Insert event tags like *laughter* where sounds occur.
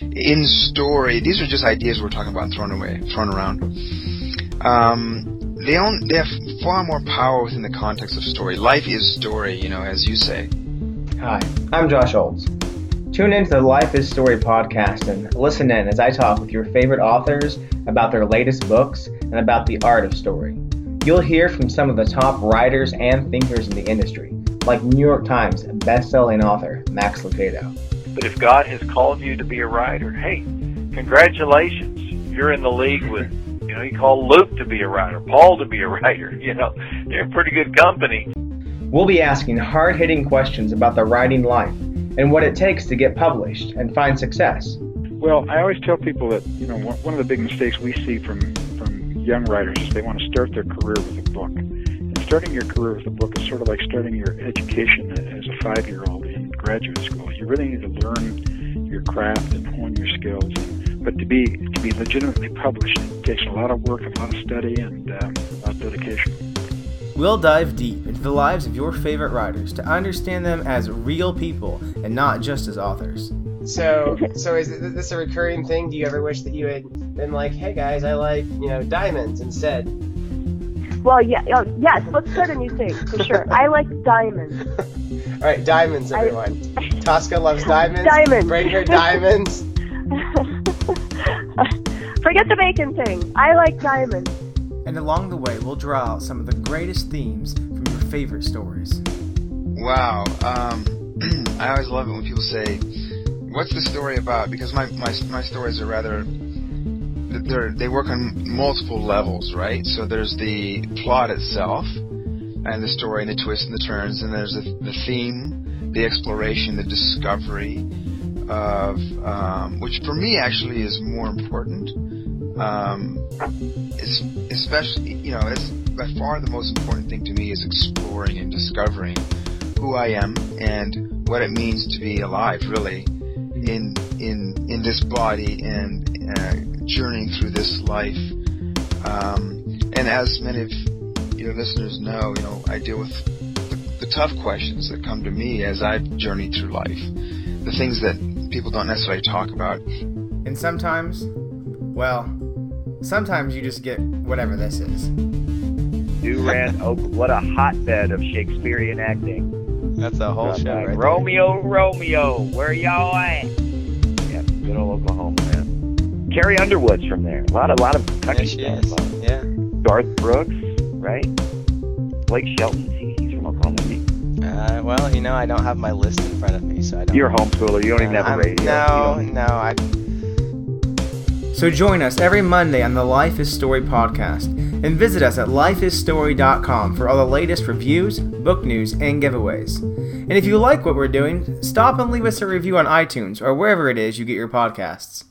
in story, these are just ideas we're talking about thrown away, thrown around. Um, they own, they have far more power within the context of story. Life is story, you know, as you say. Hi, I'm Josh Olds. Tune into the Life is Story podcast and listen in as I talk with your favorite authors about their latest books and about the art of story. You'll hear from some of the top writers and thinkers in the industry, like New York Times best-selling author Max Lucado. But if God has called you to be a writer, hey, congratulations. You're in the league with, you know, He called Luke to be a writer, Paul to be a *laughs* writer. You know, they're pretty good company. We'll be asking hard hitting questions about the writing life and what it takes to get published and find success. Well, I always tell people that, you know, one of the big mistakes we see from, from young writers is they want to start their career with a book. And starting your career with a book is sort of like starting your education as a five year old in graduate school. You really need to learn your craft and hone your skills. But to be to be legitimately published it takes a lot of work, a lot of study, and uh, a lot of dedication. We'll dive deep into the lives of your favorite writers to understand them as real people and not just as authors. So, so is this a recurring thing? Do you ever wish that you had been like, "Hey guys, I like you know diamonds" instead? Well, yeah, oh, yes. Let's start a new thing for sure. I like diamonds. All right, diamonds, everyone. I... Tosca loves diamonds. Diamonds. Bring her diamonds. *laughs* Forget the bacon thing. I like diamonds. And along the way, we'll draw out some of the greatest themes from your favorite stories. Wow. Um, *clears throat* I always love it when people say, "What's the story about?" Because my my my stories are rather they they work on multiple levels, right? So there's the plot itself, and the story, and the twists and the turns, and there's the, the theme, the exploration, the discovery of um, which for me actually is more important. Um, especially you know it's by far the most important thing to me is exploring and discovering who I am and what it means to be alive, really, in in in this body and uh, journeying through this life. Um, and as many of your listeners know, you know, I deal with the, the tough questions that come to me as I journey through life, the things that people don't necessarily talk about. And sometimes, well, sometimes you just get whatever this is. Durand Oak, oh, what a hotbed of Shakespearean acting. That's a whole show, like, right Romeo, there. Romeo, where y'all at? Yeah, good old Oklahoma, man. Carrie Underwood's from there. A lot, a lot of country yeah, stuff. Yeah. Garth Brooks, right? Blake Shelton, he, he's from Oklahoma. Uh, well, you know, I don't have my list in front of me, so I don't. You're a homeschooler. You don't even have a radio. No, no, I. So join us every Monday on the Life is Story podcast and visit us at lifeisstory.com for all the latest reviews, book news, and giveaways. And if you like what we're doing, stop and leave us a review on iTunes or wherever it is you get your podcasts.